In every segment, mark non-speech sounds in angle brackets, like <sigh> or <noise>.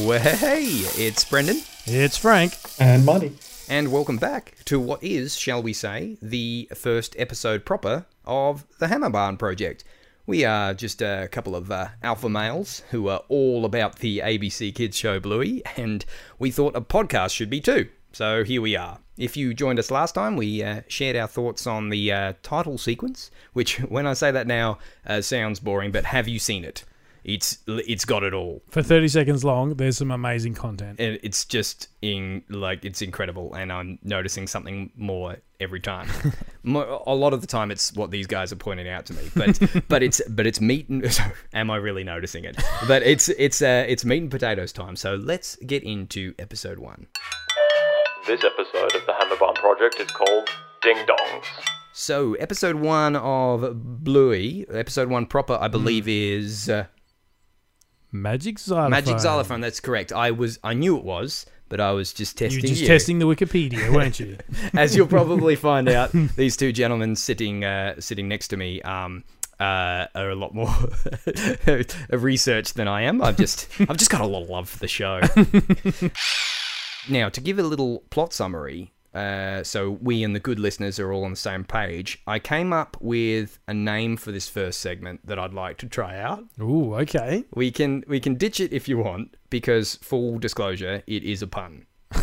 Well, hey, it's Brendan, It's Frank. And money. and welcome back to what is, shall we say, the first episode proper of the Hammerbarn Project. We are just a couple of uh, alpha males who are all about the ABC Kids show Bluey, and we thought a podcast should be too. So here we are. If you joined us last time, we uh, shared our thoughts on the uh, title sequence, which, <laughs> when I say that now, uh, sounds boring, but have you seen it? It's it's got it all. For 30 seconds long, there's some amazing content. and it's just in like it's incredible and i'm noticing something more every time <laughs> a lot of the time it's what these guys are pointing out to me but but it's but it's meat and <laughs> so am i really noticing it but it's it's uh it's meat and potatoes time so let's get into episode one This episode of the Hammerbarn Project is called Ding Dongs. so episode one of bluey episode one proper i believe is uh, Magic Xylophone. magic xylophone that's correct i was i knew it was but i was just You testing were just you. testing the Wikipedia, weren't you? <laughs> as you'll probably find out, <laughs> these two gentlemen sitting uh, sitting next to me um, uh, are a lot more <laughs> of research than I am. I've just I've just got a lot of love for the show. now, to give a little plot summary, uh, so we and the good listeners are all on the same page. I came up with a name for this first segment that I'd like to try out. Ooh, okay. We can we can ditch it if you want, because full disclosure, it is a pun. <laughs>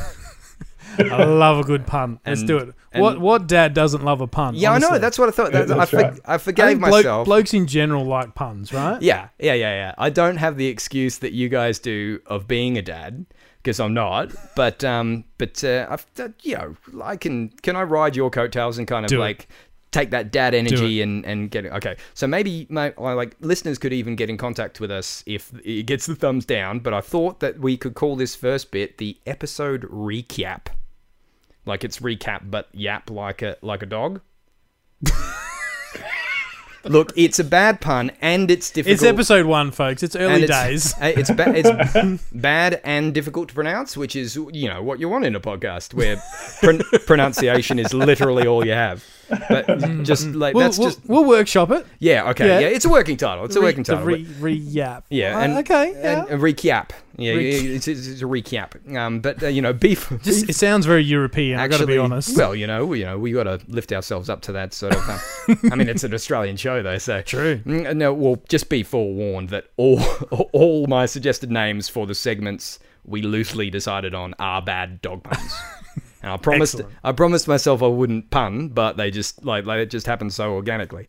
I love a good pun. Let's And- do it. What what dad doesn't love a pun? Yeah, I know. That's what I thought. That, I, that's for, right. I I forgave think bloke- myself. blokes in general like puns, right? Yeah, yeah, yeah, yeah. I don't have the excuse that you guys do of being a dad because I'm not. But um, but uh, I've, uh, you know, I can can I ride your coattails and kind of Do it. like take that dad energy and and get it. Okay, so maybe my like listeners could even get in contact with us if it gets the thumbs down. But I thought that we could call this first bit the episode recap. Like it's recap, but yap like a like a dog. <laughs> Look, it's a bad pun and it's difficult. It's episode one, folks. It's early and it's, days. uh, It's ba- it's <laughs> bad and difficult to pronounce, which is you know what you want in a podcast where pron- <laughs> pronunciation is literally all you have. But <laughs> just like We'll, that's we'll, just we'll workshop it. yeah okay yeah. yeah. it's a working title it's a Re- working title Re, re yap. yeah Uh, and okay. Yeah. and, and recap yeah Re- it's, it's, it's a recap um but uh, you know beef <laughs> Just, it sounds very European. I got to be honest. well you know you know we got to lift ourselves up to that sort of uh, I mean it's an Australian show though so True. Mm, No, well, just be forewarned that all <laughs> all my suggested names for the segments we loosely decided on are bad dog puns. And I promised Excellent. I promised myself I wouldn't pun, but they just like, like it just happened so organically.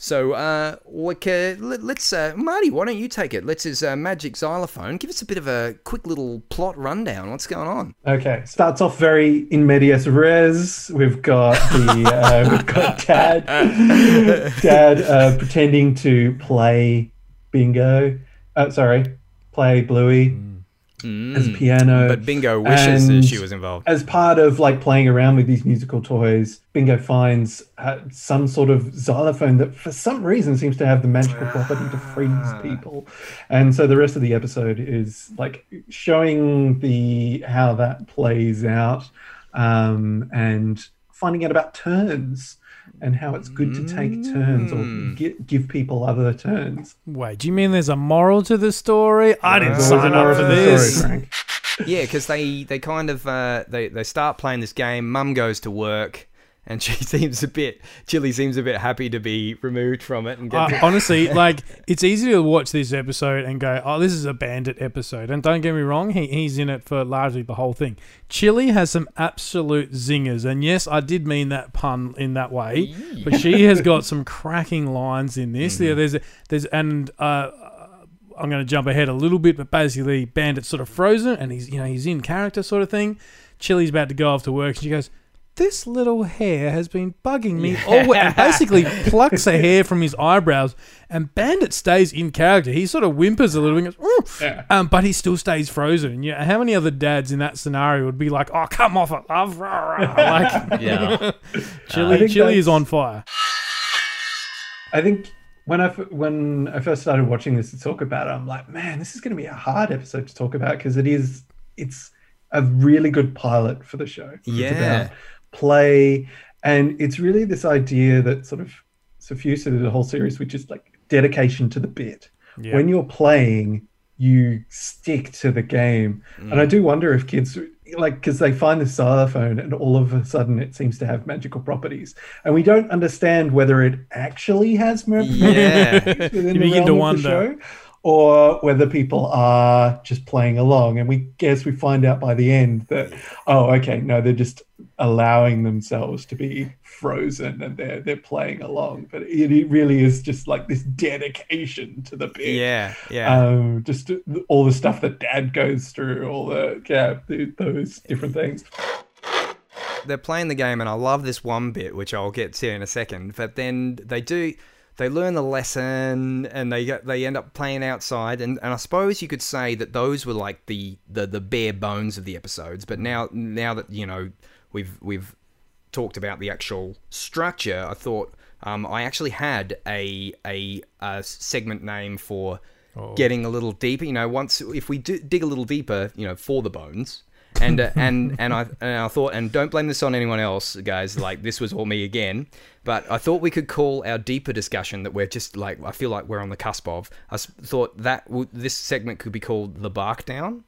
So, uh, uh, let, us uh, Marty, why don't you take it? Let's his uh, magic xylophone. Give us a bit of a quick little plot rundown. What's going on? Okay, starts off very in medias res. We've got the uh, <laughs> we've got dad, dad uh, pretending to play bingo. Uh, sorry, play Bluey as piano. Mm. But Bingo wishes that and she was involved. As part of like playing around with these musical toys, Bingo finds uh, some sort of xylophone that, for some reason, seems to have the magical property to freeze people. And so the rest of the episode is like showing the how that plays out, um, and finding out about turns and how it's good to take turns or gi- give people other turns. Wait, do you mean there's a moral to the story? I didn't There's always sign a up moral for to the this. story, Frank. Yeah, because they they kind of uh, they they start playing this game. Mum goes to work, and <laughs> she seems a bit Chilli seems a bit happy to be removed from it and get. Uh, honestly, <laughs> like it's easy to watch this episode and go, "Oh, this is a bandit episode." And don't get me wrong, he, he's in it for largely the whole thing. Chilli has some absolute zingers, and yes, I did mean that pun in that way. But she has got some cracking lines in this. Mm-hmm. Yeah, there's there's and uh, I'm going to jump ahead a little bit, but basically, Bandit's sort of frozen, and he's you know he's in character sort of thing. Chilli's about to go off to work, and she goes. This little hair has been bugging me all week," and basically <laughs> plucks a hair from his eyebrows. And Bandit stays in character. He sort of whimpers a little and goes, "Ooh," um, but he still stays frozen. And yeah, how many other dads in that scenario would be like, "Oh, come off it, love!" rah, <laughs> rah," Like, yeah, <laughs> Chilli, I Chilli is on fire. I think when I f- when I first started watching this to talk about it, I'm like, man, this is going to be a hard episode to talk about because it is it's a really good pilot for the show. It's Yeah. about play, and it's really this idea that sort of suffused the whole series, which is like dedication to the bit. Yeah. When you're playing, you stick to the game. Mm. And I do wonder if kids like because they find the xylophone and all of a sudden it seems to have magical properties, and we don't understand whether it actually has mer- Yeah. properties <laughs> within You the begin to realm of the wonder. show, or whether people are just playing along. And we guess we find out by the end that oh, okay, no, they're just allowing themselves to be frozen and they're they're playing along. But it, it really is just like this dedication to the bit Yeah, yeah. um, just all the stuff that dad goes through, all the yeah, th- those different things. they're playing the game, and I love this one bit, which I'll get to in a second. But then they do, they learn the lesson, and they get, they end up playing outside. And, and I suppose you could say that those were like the, the the bare bones of the episodes. But now now that you know we've we've talked about the actual structure, I thought um, I actually had a, a a segment name for getting a little deeper. You know, once if we do, dig a little deeper, you know, for the bones. And uh, <laughs> and and I and I thought, and don't blame this on anyone else, guys. Like this was all me again. But I thought we could call our deeper discussion that we're just like I feel like we're on the cusp of. I s- thought that w- this segment could be called the bark down.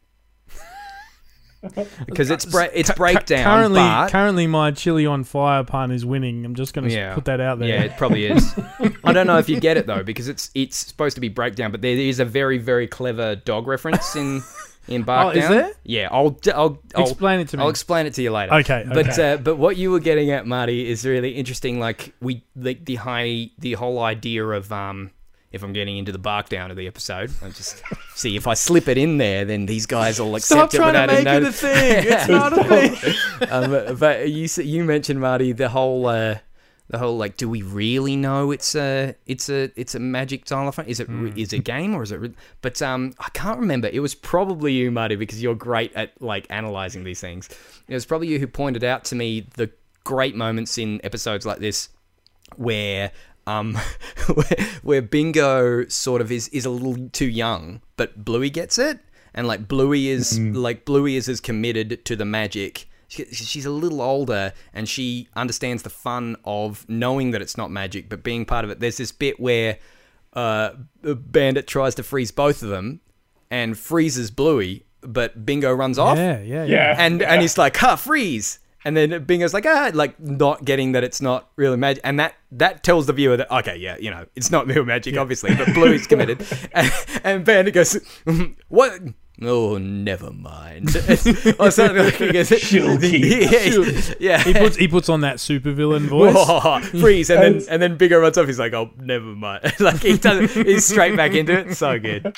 <laughs> because it's bre- it's breakdown. Currently, but currently, my chili on fire pun is winning. I'm just going to Yeah. put that out there. Yeah, it probably is. <laughs> I don't know if you get it though, because it's it's supposed to be breakdown, but there is a very very clever dog reference in in Bark Oh, is Down. there? Yeah, I'll I'll, I'll Explain it to me. I'll explain it to you later. Okay, but okay. uh, but what you were getting at, Marty, is really interesting. Like we the the high the whole idea of um. If I'm getting into the bark down of the episode, I just <laughs> see if I slip it in there, then these guys will Stop accept it trying to make it a thing. It's not a <laughs> thing. um, but you you mentioned Marty the whole uh, the whole like do we really know it's a it's a it's a magic xylophone? Is it re- is it a game or is it re- but um I can't remember. It was probably you Marty because you're great at like analyzing these things. It was probably you who pointed out to me the great moments in episodes like this where um <laughs> where, where bingo sort of is is a little too young but bluey gets it. And like bluey is like bluey is as committed to the magic she, she's a little older and she understands the fun of knowing that it's not magic but being part of it there's this bit where uh bandit tries to freeze both of them and freezes bluey but bingo runs off Yeah, yeah, yeah. Yeah, and and he's like, "Ha, freeze!" And then Bingo's like, "Ah," like not getting that it's not really magic, and that that tells the viewer that okay, yeah, you know, it's not real magic, obviously, but Bluey's committed, <laughs> and, and Bandit goes, "Mm, "What?" Oh, never mind. or something like he goes, She'll keep. yeah, yeah. He puts he puts on that supervillain <laughs> voice. Whoa, freeze, and then and then Bingo runs off. He's like, "Oh, never mind." <laughs> like he does, he's straight back into it. So good.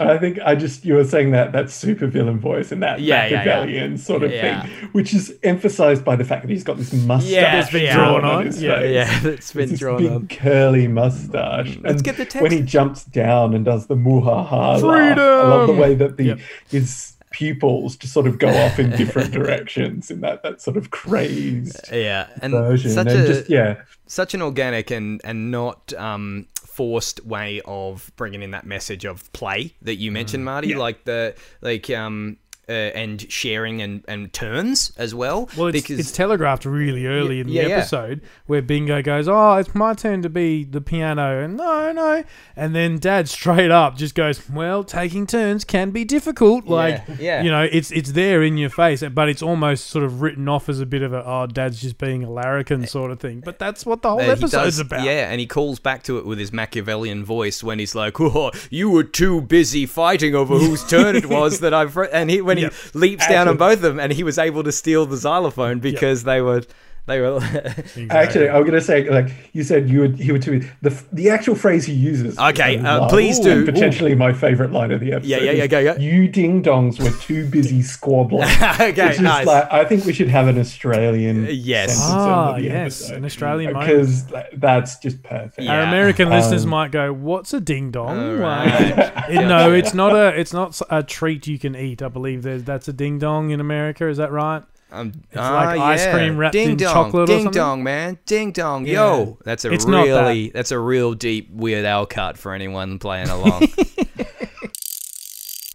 And I think I just you were saying that that super villain voice and that Yeah, yeah, yeah. Sort of Yeah. thing, which is emphasized by the fact that he's got this mustache Yeah, it's been drawn drawn on on. his Yeah, face. Yeah, <laughs> it's been This drawn big on. curly mustache. Let's and get the text. when he jumps down and does the muhaha laugh, I love the way that the Yep. his pupils just sort of go off in different <laughs> directions in that that sort of crazed Yeah, and version. such and a just yeah, such an organic and and not um, forced way of bringing in that message of play that you mentioned, Marty. Yeah. Like the like um uh, and sharing and and turns as well. Well, it's, because it's telegraphed really early in the yeah, yeah. episode where Bingo goes, "Oh, it's my turn to be the piano," and no, no, and then Dad straight up just goes, "Well, taking turns can be difficult." Like, yeah. you know, it's it's there in your face, but it's almost sort of written off as a bit of a "Oh, Dad's just being a larrikin" sort of thing. But that's what the whole Uh, episode's does- about. Yeah, and he calls back to it with his Machiavellian voice when he's like, "Oh, you were too busy fighting over whose turn it was that I've." And he when He leaps down on both of them, and he was able to steal the xylophone because they were they were. <laughs> Actually, I'm going to say, like you said, you would he would too. The the actual phrase he uses. Okay, uh, please do. Potentially my favorite line of the episode. Yeah, yeah, yeah, is, go, go. You ding dongs were too busy <laughs> squabbling. okay, It's nice. like I think we should have an Australian. yes. sentence Ah, the yes, episode. an Australian because that's just perfect. Yeah. Our American listeners Um, might go, "What's a ding dong?" Alright. <laughs> It- no, it's not a it's not a treat you can eat. I believe there's that's a ding dong in America. Is that right? Um, It's like ice cream wrapped ding in dong, chocolate or something. Ding dong, man. Ding dong. Yeah. Yo. That's a It's not that. really that's a real deep Weird Al cut for anyone playing along. <laughs> <laughs>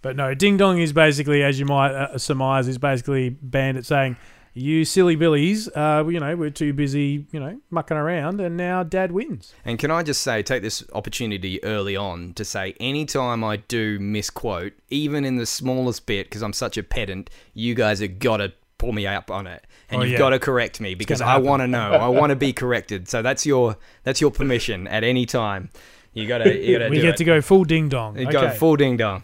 But no, ding dong is basically, as you might uh, surmise, is basically Bandit saying, you silly billies, uh, you know, we're too busy, you know, mucking around, and now Dad wins. And can I just say, take this opportunity early on to say, anytime I do misquote, even in the smallest bit, because I'm such a pedant, you guys have got to pull me up on it, and Oh, you've yeah. got to correct me because I want to know. I want to be corrected. So that's your that's your permission at any time. You got to you got to <laughs> We do get it. to go full ding dong. You Okay. go full ding dong.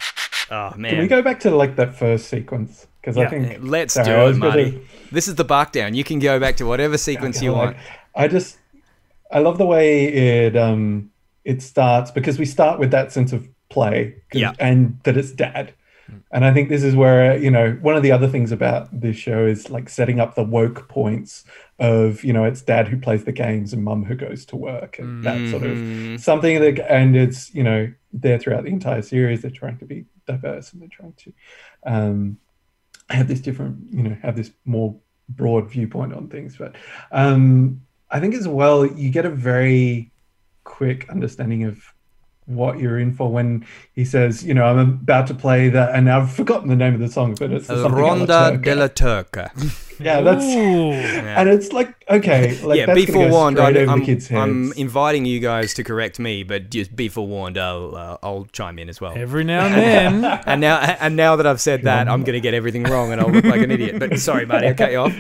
Oh man Can we go back to like that first sequence? Because Yeah. I think Let's Sorry, do it, was gonna- Marty. This is the bark down. You can go back to whatever <laughs> sequence you like, want. I just I love the way it um it starts because we start with that sense of play Yeah. and that it's dad. And I think this is where, you know, one of the other things about this show is like setting up the woke points of, you know, it's dad who plays the games and mum who goes to work and that sort of Mhm. something that and it's you know there throughout the entire series they're trying to be diverse and they're trying to um have this different you know have this more broad viewpoint on things but um i think as well you get a very quick understanding of what you're in for when he says you know i'm about to play that and i've forgotten the name of the song but it's the Ronda Turca. della Turca. <laughs> yeah that's Ooh. <laughs> and it's like okay like yeah, that's be gonna go forewarned. I, over I'm, I'm inviting you guys to correct me, but just be forewarned. I'll uh, I'll chime in as well. Every now and then. <laughs> And now and now that I've said that, I'm going to get everything wrong and I'll look like an idiot. But sorry, Marty, I cut you off.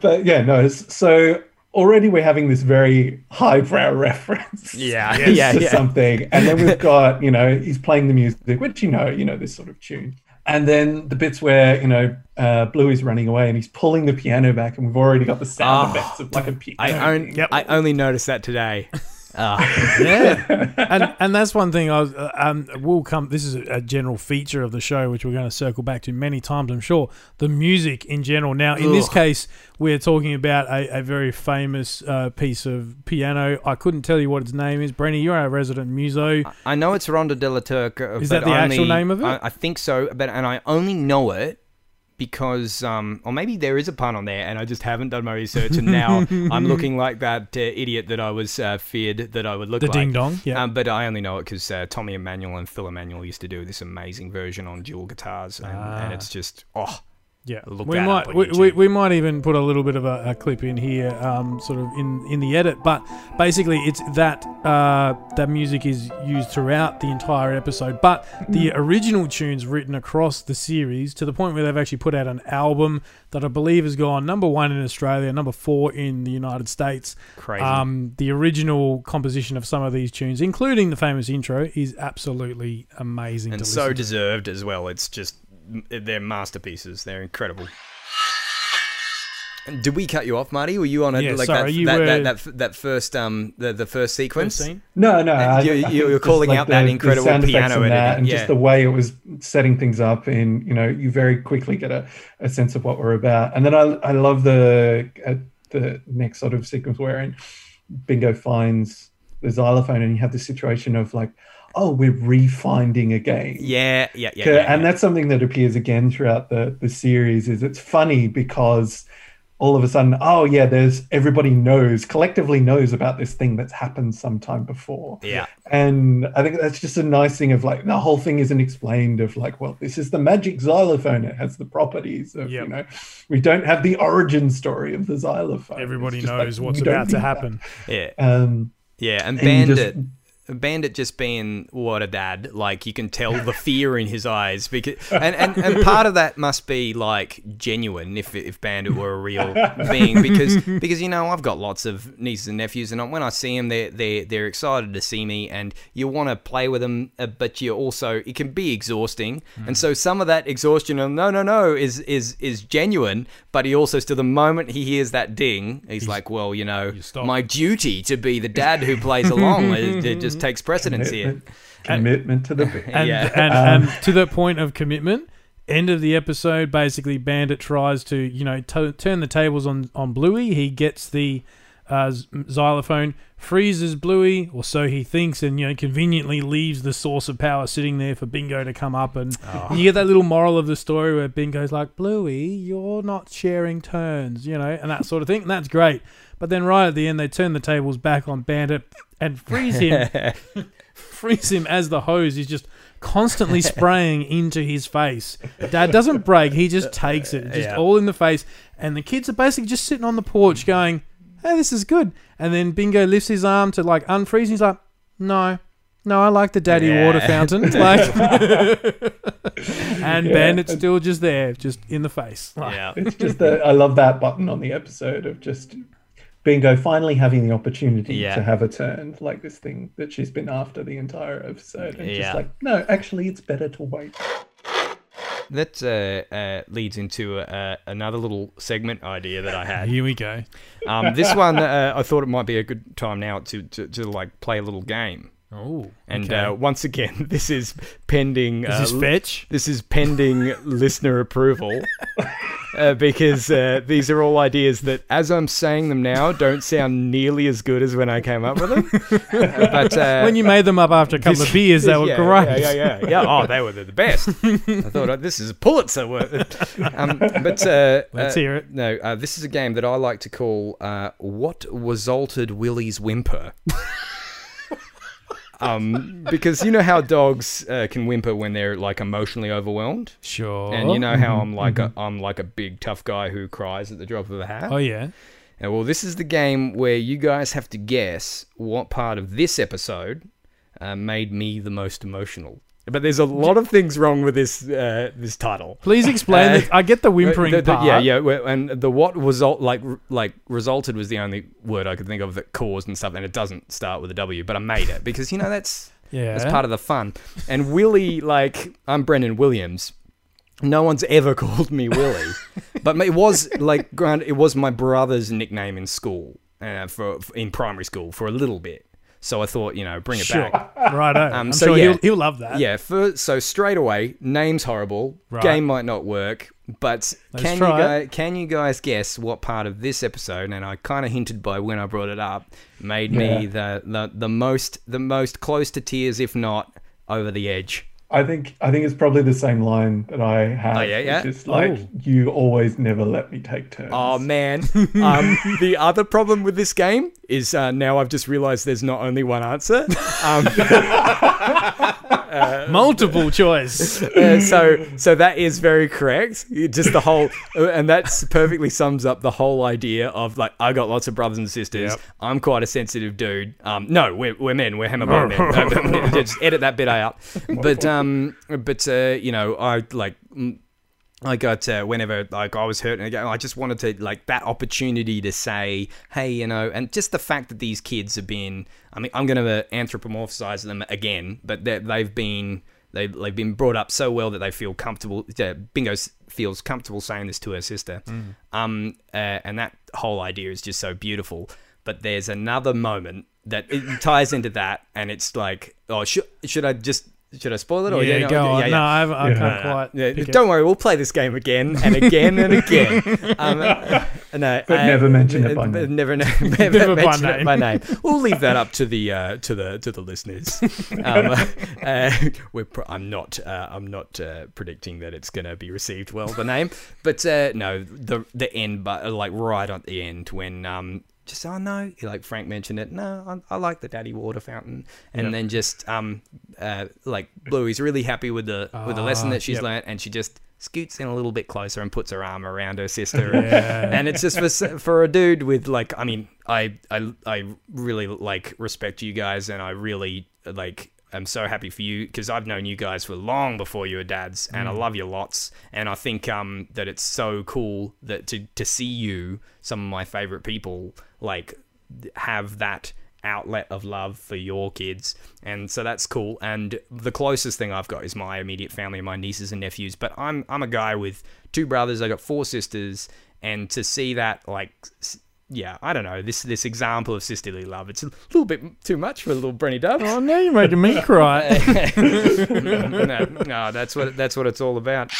but yeah, no. So already we're having this very highbrow <laughs> reference. Yeah, <laughs> to yeah, yeah. something, and then we've <laughs> got you know he's playing the music, which you know, you know this sort of tune, and then the bits where you know uh, Bluey's running away and he's pulling the piano back, and we've already got the sound Oh, effects of like a piano. I, on, Yep. I only noticed that today. Ah, <laughs> yeah, and and that's one thing I was. Uh, um, will come. This is a, a general feature of the show, which we're going to circle back to many times. I'm sure the music in general. Now, in this case, we're talking about a, a very famous uh, piece of piano. I couldn't tell you what its name is. Brenny, you're our resident muso. I know it's Ronda della Turca. Is but that the actual name of it? I, I think so, but and I only know it because, um, or maybe there is a pun on there, and I just haven't done my research, and now <laughs> I'm looking like that uh, idiot that I was uh, feared that I would look The like. ding dong. Yeah. Um, but I only know it because uh, Tommy Emmanuel and Phil Emmanuel used to do this amazing version on dual guitars, and, Ah. and it's just oh, Yeah, Look we that might we, we, we might even put a little bit of a, a clip in here, um, sort of in, in the edit. But basically, it's that uh, that music is used throughout the entire episode. But the original tunes written across the series to the point where they've actually put out an album that I believe has gone number one in Australia, number four in the United States. crazy. Um, the original composition of some of these tunes, including the famous intro, is absolutely amazing. and to so deserved as well. It's just they're masterpieces. They're incredible. And Did we cut you off, Marty? Were you on a Yeah, like sorry, that, you that, were- that, that f- that first um the, the first sequence? First scene? No, no. I- you- I you think were just calling out that incredible sound piano and that, and yeah. just the way it was setting things up. And you know, you very quickly get a, a sense of what we're about. And then I, I love the uh, the next sort of sequence wherein Bingo finds the xylophone, and you have the situation of like, oh, we're refinding a game. Yeah, yeah, yeah. Yeah, and yeah. that's something that appears again throughout the the series. Is it's funny because all of a sudden, oh yeah, there's everybody knows collectively knows about this thing that's happened sometime before. yeah. And I think that's just a nice thing of like the whole thing isn't explained of like, well, this is the magic xylophone. It has the properties of Yep. you know, we don't have the origin story of the xylophone. Everybody just like, knows what's about to need that. happen. Yeah, Um, yeah, and and you just- Bandit, Bandit just being what a dad. Like you can tell the fear in his eyes because, and, and, and part of that must be like genuine if if Bandit were a real being because <laughs> because you know I've got lots of nieces and nephews and when I see them they they they're excited to see me and you want to play with them uh, but you also it can be exhausting and so some of that exhaustion of no no no is is is genuine but he also still the moment he hears that ding he's, like well you know stop. my duty to be the dad who plays along <laughs> it, it just takes precedence here. Commitment, commitment to the <laughs> band. and, Yeah. and, and to the point of commitment end of the episode basically bandit tries to you know to turn the tables on on bluey. He gets the uh, xylophone freezes bluey or so he thinks and you know conveniently leaves the source of power sitting there for bingo to come up. And you get that little moral of the story where bingo's like bluey you're not sharing turns you know and that sort of thing. And that's great but then right at the end they turn the tables back on bandit and freeze him <laughs> freeze him as the hose is just constantly spraying into his face. Dad doesn't break; he just takes it, just Yeah. all in the face. And the kids are basically just sitting on the porch, going, "Hey, this is good." And then Bingo lifts his arm to like unfreeze. And he's like, "No." No, I like the daddy Yeah. water fountain. <laughs> Like, and Bandit's still just there, just in the face. Like, Yeah. It's just that I love that button on the episode of just Bingo finally having the opportunity Yeah. to have a turn, like this thing that she's been after the entire episode, and Yeah. just like, no, actually, it's better to wait. That uh, uh, leads into uh, another little segment idea that I had. Here we go. Um, this one, uh, I thought it might be a good time now to, to, to like play a little game. Oh, And okay. uh, once again, <laughs> this is pending. is uh, this fetch? This is pending listener approval. <laughs> Uh, because uh, these are all ideas that, as I'm saying them now, don't sound nearly as good as when I came up with them. Uh, <laughs> but uh, when you made them up after a couple of beers, they <laughs> were yeah, great. Yeah, yeah, yeah, yeah. Oh, they were the best. I thought oh, this is a Pulitzer. worth. <laughs> Um, but uh, Let's uh, hear it. No, uh, this is a game that I like to call uh, "What Resulted Willie's Whimper." Um, because you know how dogs uh, can whimper when they're like emotionally overwhelmed, Sure. and you know how I'm like a I'm like a big tough guy who cries at the drop of a hat. Oh yeah. Uh, well, this is the game where you guys have to guess what part of this episode uh, made me the most emotional. But there's a lot of things wrong with this uh, this title. Please explain. Uh, that. I get the whimpering The- the- part. yeah, yeah, and the what result like like resulted was the only word I could think of that caused and stuff, and it doesn't start with a W, but I made it because you know that's yeah. that's part of the fun. And Willie, like I'm Brendan Williams. No one's ever <laughs> called me Willie, but it was like grant it was my brother's nickname in school uh, for, for in primary school for a little bit. So I thought, you know, bring it Sure. back. <laughs> Right. Um, I'm so sure yeah. he'll, he'll love that. Yeah, for, so straight away, name's horrible. Right. Game might not work, but Let's can you guys, can you guys guess what part of this episode? And I kind of hinted by when I brought it up, made me the, the the most the most close to tears, if not over the edge. I think I think it's probably the same line that I have. Oh, yeah, yeah? It's just like Oh. you always never let me take turns. Oh man! <laughs> um, the other problem with this game is uh, now I've just realised there's not only one answer. Um, <laughs> <laughs> Multiple <laughs> choice. uh, so so that is very correct. Just the whole, uh, and that's perfectly sums up the whole idea of like I got lots of brothers and sisters. Yep. I'm quite a sensitive dude. Um, no, we're, we're men. We're hammerbar men. <laughs> Uh, Just edit that bit out. But um, but uh, you know, I like. Mm, I got uh, whenever like I was hurt and again, I just wanted to like that opportunity to say, hey, you know, and just the fact that these kids have been, I mean, I'm going to anthropomorphize them again, but they- they've been they've, they've been brought up so well that they feel comfortable. Uh, Bingo feels comfortable saying this to her sister, um, uh, and that whole idea is just so beautiful. But there's another moment that it ties into that, and it's like, oh, should should I just should I spoil it? Or yeah, no, go on. yeah, yeah. No, I've, I Yeah. can't quite. Yeah, don't worry, we'll play this game again and again and again. <laughs> Um, uh, no, But never mention it by uh, name. Never, <laughs> <laughs> never, Never by mention it name. by name. We'll leave that up to the uh, to the to the listeners. Um, uh, we're pro- I'm not uh, I'm not uh, predicting that it's going to be received well the name, but uh, no, the the end, but like right at the end when um. Just oh no, like Frank mentioned it. No, I, I like the daddy water fountain, and Yep. then just um, uh, like Bluey's really happy with the with the lesson that she's yep. learnt, and she just scoots in a little bit closer and puts her arm around her sister. <laughs> Yeah. and it's just for, for a dude with like, I mean, I I I really like respect you guys, and I really like. I'm so happy for you because I've known you guys for long before you were dads, and I love you lots. And I think um, that it's so cool that to to see you, some of my favorite people, like have that outlet of love for your kids. And so that's cool. And the closest thing i've got is my immediate family my nieces and nephews. But i'm i'm a guy with two brothers. I got four sisters. And to see that like yeah i don't know this this example of sisterly love it's a little bit too much for a little brenny dubs Oh, now you're making me <laughs> cry. <laughs> no, no that's what that's what it's all about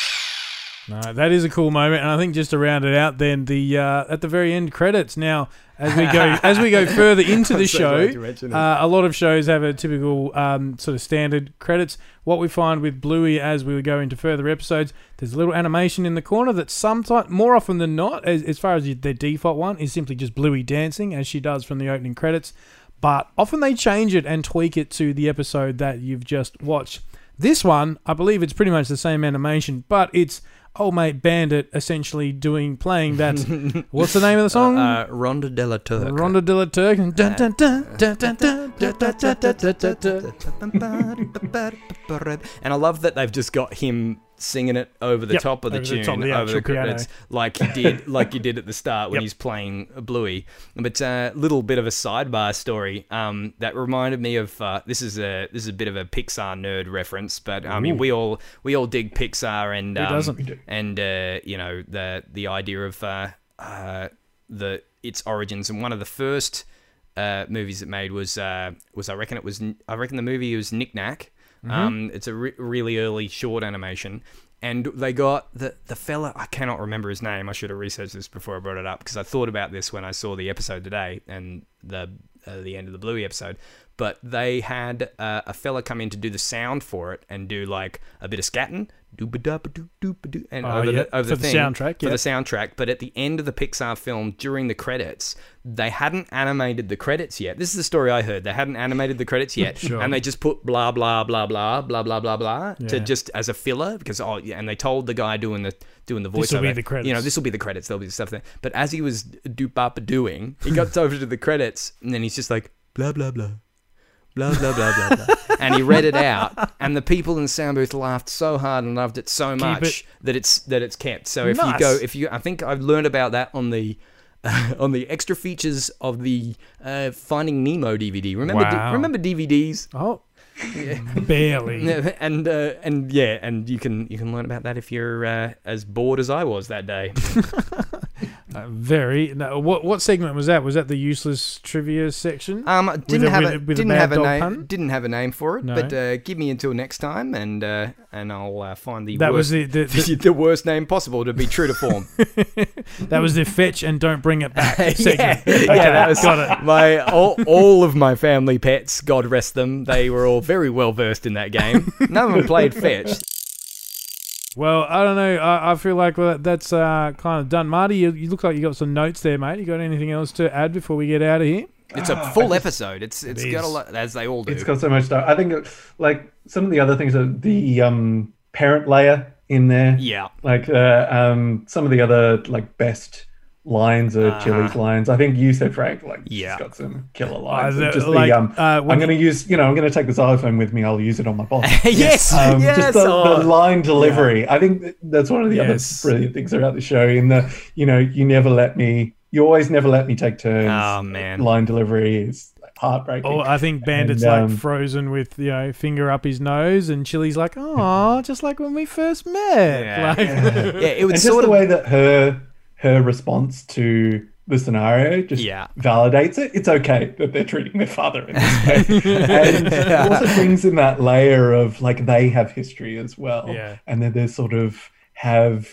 No, that is a cool moment, and I think just to round it out, then the uh, at the very end credits. Now, as we go as we go <laughs> further into the show, uh, a lot of shows have a typical um, sort of standard credits. What we find with Bluey as we go into further episodes, there's a little animation in the corner that sometimes, more often than not, as, as far as their default one, is simply just Bluey dancing as she does from the opening credits. But often they change it and tweak it to the episode that you've just watched. This one, I believe it's pretty much the same animation, but it's old mate Bandit essentially doing playing that. what's the name of the song? Uh, uh, Ronda de la Turk. Ronda de la Turk. and I love that they've just got him singing it over the Yep, top of the the tune, top of the over the credits, like you did, <laughs> like you did at the start when Yep. he's playing Bluey. But a uh, little bit of a sidebar story um, that reminded me of uh, this is a this is a bit of a Pixar nerd reference, but I mean we all we all dig Pixar and um, doesn't? We do. and uh, you know the the idea of uh, uh, the its origins. And one of the first uh, movies it made was uh, was I reckon it was I reckon the movie was Knick Knack. Um, it's a re- really early short animation. And they got the the fella I cannot remember his name. I should have researched this before I brought it up because I thought about this when I saw the episode today and the uh, the end of the Bluey episode. But they had uh, a fella come in to do the sound for it and do like a bit of scatting, doo-ba-da-ba-doo-doo-ba-doo, and Oh, over yeah, the over for the the thing, soundtrack, for yeah. the soundtrack. But at the end of the Pixar film, during the credits, they hadn't animated the credits yet. This is the story I heard. They hadn't animated the credits yet, Sure. and they just put blah blah blah blah blah blah blah blah to just as a filler because oh yeah, and they told the guy doing the doing the voiceover, be the credits. you know, this will be the credits. There'll be the stuff there. But as he was doop doing, he got over to the credits, and then he's just like blah blah blah. Blah blah blah blah blah, and he read it out, and the people in the sound booth laughed so hard and loved it so Keep much it. that it's that it's kept. So if you go, if you, I think I've learned about that on the <laughs> on the extra features of the uh, Finding Nemo DVD. Remember, Wow. remember DVDs? Oh, <laughs> barely. <laughs> And uh, and yeah, and you can you can learn about that if you're uh, as bored as I was that day. Uh, very. No, what what segment was that? Was that the useless trivia section? Um, didn't a- have a, a- with a didn't bad have a name pun? didn't have a name for it, No. but uh, give me until next time, and uh, and I'll uh, find the that worst, was the, the, <laughs> the the, worst name possible to be true to form. <laughs> that was the fetch and don't bring it back <laughs> yeah, segment. yeah, Okay, that was got it. my all, all of my family pets. God rest them. They were all very well versed in that game. None of them played fetch. Well, I don't know. I, I feel like that's uh, kind of done. Marty, you, you look like you got some notes there, mate. You got anything else to add before we get out of here? It's a Ah, full I just- episode. It's it's It got a lot as they all do. It's got so much stuff. I think, like some of the other things are the um, parent layer in there. yeah. Like uh, um, some of the other like best lines are Uh-huh. Chilli's lines. I think you said Frank. Like, Yeah. she's got some killer lines. Uh, just like, the um, uh, I'm going to use. You know, I'm going to take the xylophone with me. I'll use it on my boss. <laughs> yes. Um, yes. just the, oh. the line delivery. I think that's one of the Yes. other brilliant things about the show. In the, you know, you never let me. You always never let me take turns. Oh, man. line delivery is heartbreaking. Oh, I think Bandit's And, like um, frozen with you know finger up his nose, and Chilli's like, "Oh, <laughs> just like when we first met." Yeah. Like, yeah, <laughs> it and was just sort the of way that her her response to the scenario just Yeah. validates it. It's okay that they're treating their father in this way, <laughs> and it also brings in that layer of like they have history as well, Yeah. and then they sort of have.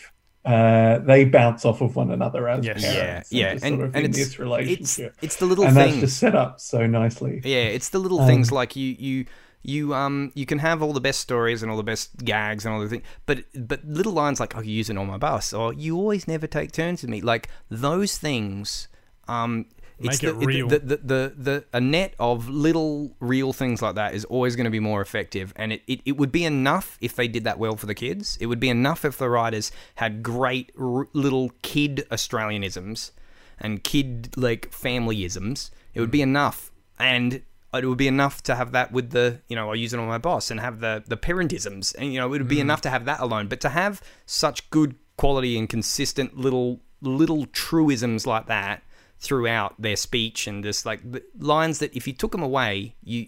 Uh, they bounce off of one another as Yes. yeah, parents yeah, and, sort of and in it's this it's relationship, it's the little and things. that's just set up so nicely. Yeah, it's the little Um, things like you you you um you can have all the best stories and all the best gags and all the things, but but little lines like oh you use it on my bus or you always never take turns with me like those things um. It's Make it the, real. The, the, the, the, a net of little real things like that is always going to be more effective. And it, it, it would be enough if they did that well for the kids. It would be enough if the writers had great r- little kid Australianisms and kid like familyisms. It would be enough, and it would be enough to have that with the you know I use it on my boss and have the the parentisms, and you know it would be mm. enough to have that alone. But to have such good quality and consistent little little truisms like that throughout their speech and just like the lines that if you took them away, you.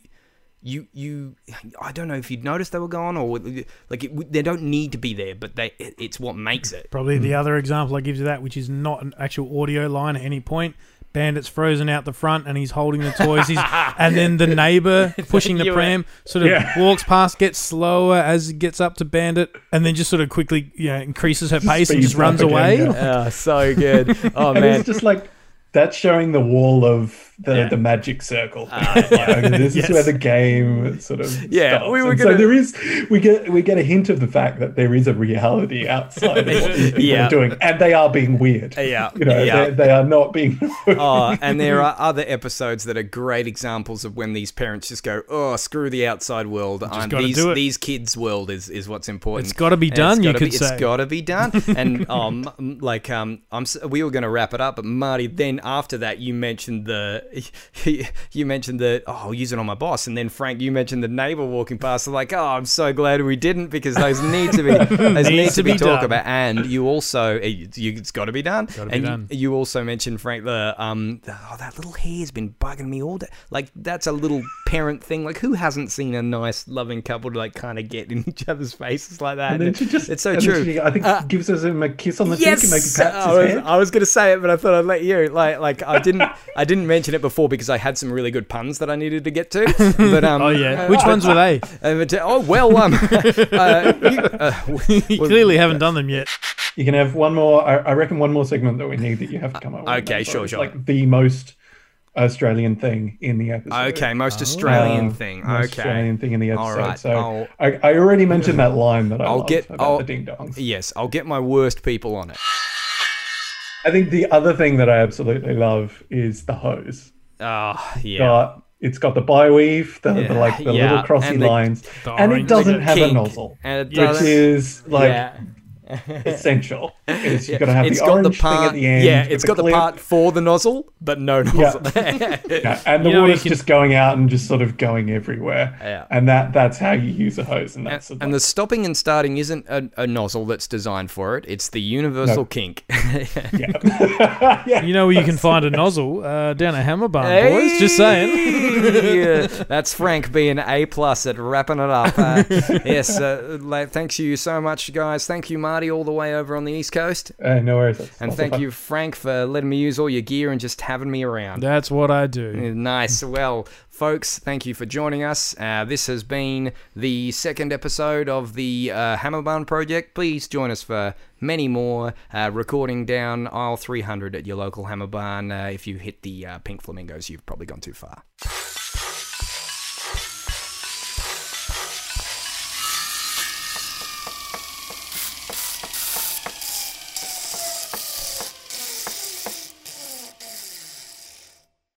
You, you, I don't know if you'd noticed they were gone or like it, they don't need to be there, but they, it, it's what makes it. Probably the mm. other example I give you that, which is not an actual audio line at any point. Bandit's frozen out the front and he's holding the toys. He's, <laughs> and then the neighbor pushing the <laughs> pram sort of Yeah. walks past, gets slower as it gets up to Bandit, and then just sort of quickly you know, increases her pace and Speeds just runs again, away. yeah. Oh, so good. Oh and man, it's just like that's showing the wall of the, Yeah. the magic circle. Ah, Like, this yes. is where the game sort of Yeah, starts. we were gonna- so there is we get we get a hint of the fact that there is a reality outside of what these <laughs> people Yeah. are doing, and they are being weird. Yeah, you know, yeah. they, they are not being. <laughs> oh, and there are other episodes that are great examples of when these parents just go, "Oh, screw the outside world. I'm, gotta these do it." these kids' world is, is what's important. It's gotta be And done, it's you gotta could be, say. It's got to be done. <laughs> And um, like um, I'm we were going to wrap it up, but Marty, then after that, you mentioned the <laughs> you mentioned that, oh, I'll use it on my boss, and then Frank, you mentioned the neighbor walking past. I'm like, oh, I'm so glad we didn't because those need to be <laughs> those need to be, be talked about. And you also eh, you, it's got to be done. Gotta and you- done. you also mentioned Frank the um the- oh that little hair's been bugging me all day. Like that's a little parent thing. Like who hasn't seen a nice loving couple to, like kind of get in <laughs> each other's faces like that? And then she just, it's so and then true. she, I think, Uh, gives us him a kiss on the Yes, cheek and maybe pats I his was, head. I was gonna say it, but I thought I'd let you. Like, like I didn't, I didn't mention it before because I had some really good puns that I needed to get to. <laughs> But um, Oh yeah. uh, Which ones were they? <laughs> uh, oh well, um, <laughs> uh, you, uh, You clearly haven't done them yet. You can have one more. I, I reckon one more segment that we need that you have to come up with. Okay, sure, sure. Like the most Australian thing in the episode. okay, most Australian Um, thing. most Okay, Australian thing in the episode. All right, So I'll- I, I already mentioned that line that I I'll love get- about I'll- the ding dongs. yes, I'll get my worst people on it. I think the other thing that I absolutely love is the hose. Oh yeah. Got, it's got the bi-weave, the, the like the yeah, little crossy and lines, the and it doesn't have a nozzle, and it which is like yeah. Essential. Is Yeah, you've got to have it's the got orange the part, thing at the end. Yeah, it's got the clip. part for the nozzle, but no nozzle. <laughs> Yeah, and the You know, water's can- just going out and just sort of going everywhere. Yeah. And that that's how you use a hose, and that's and the stopping and starting isn't a, a nozzle that's designed for it. It's the universal No. kink. yeah. <laughs> <laughs> yeah. You know where you can find a nozzle uh, down at Hammer Barn, boys. Just saying. yeah, that's Frank being a plus at wrapping it up. Uh, yes, uh, like, thanks you so much, guys. Thank you, Marty, all the way over on the East Coast, Uh, no worries. That's and thank fun. you, Frank, for letting me use all your gear and just having me around. That's what I do. Nice. Well, folks, thank you for joining us. Uh, this has been the second episode of the uh, Hammerbarn Project. Please join us for many more uh, recording down aisle 300 at your local Hammerbarn. Uh, if you hit the uh, pink flamingos, you've probably gone too far.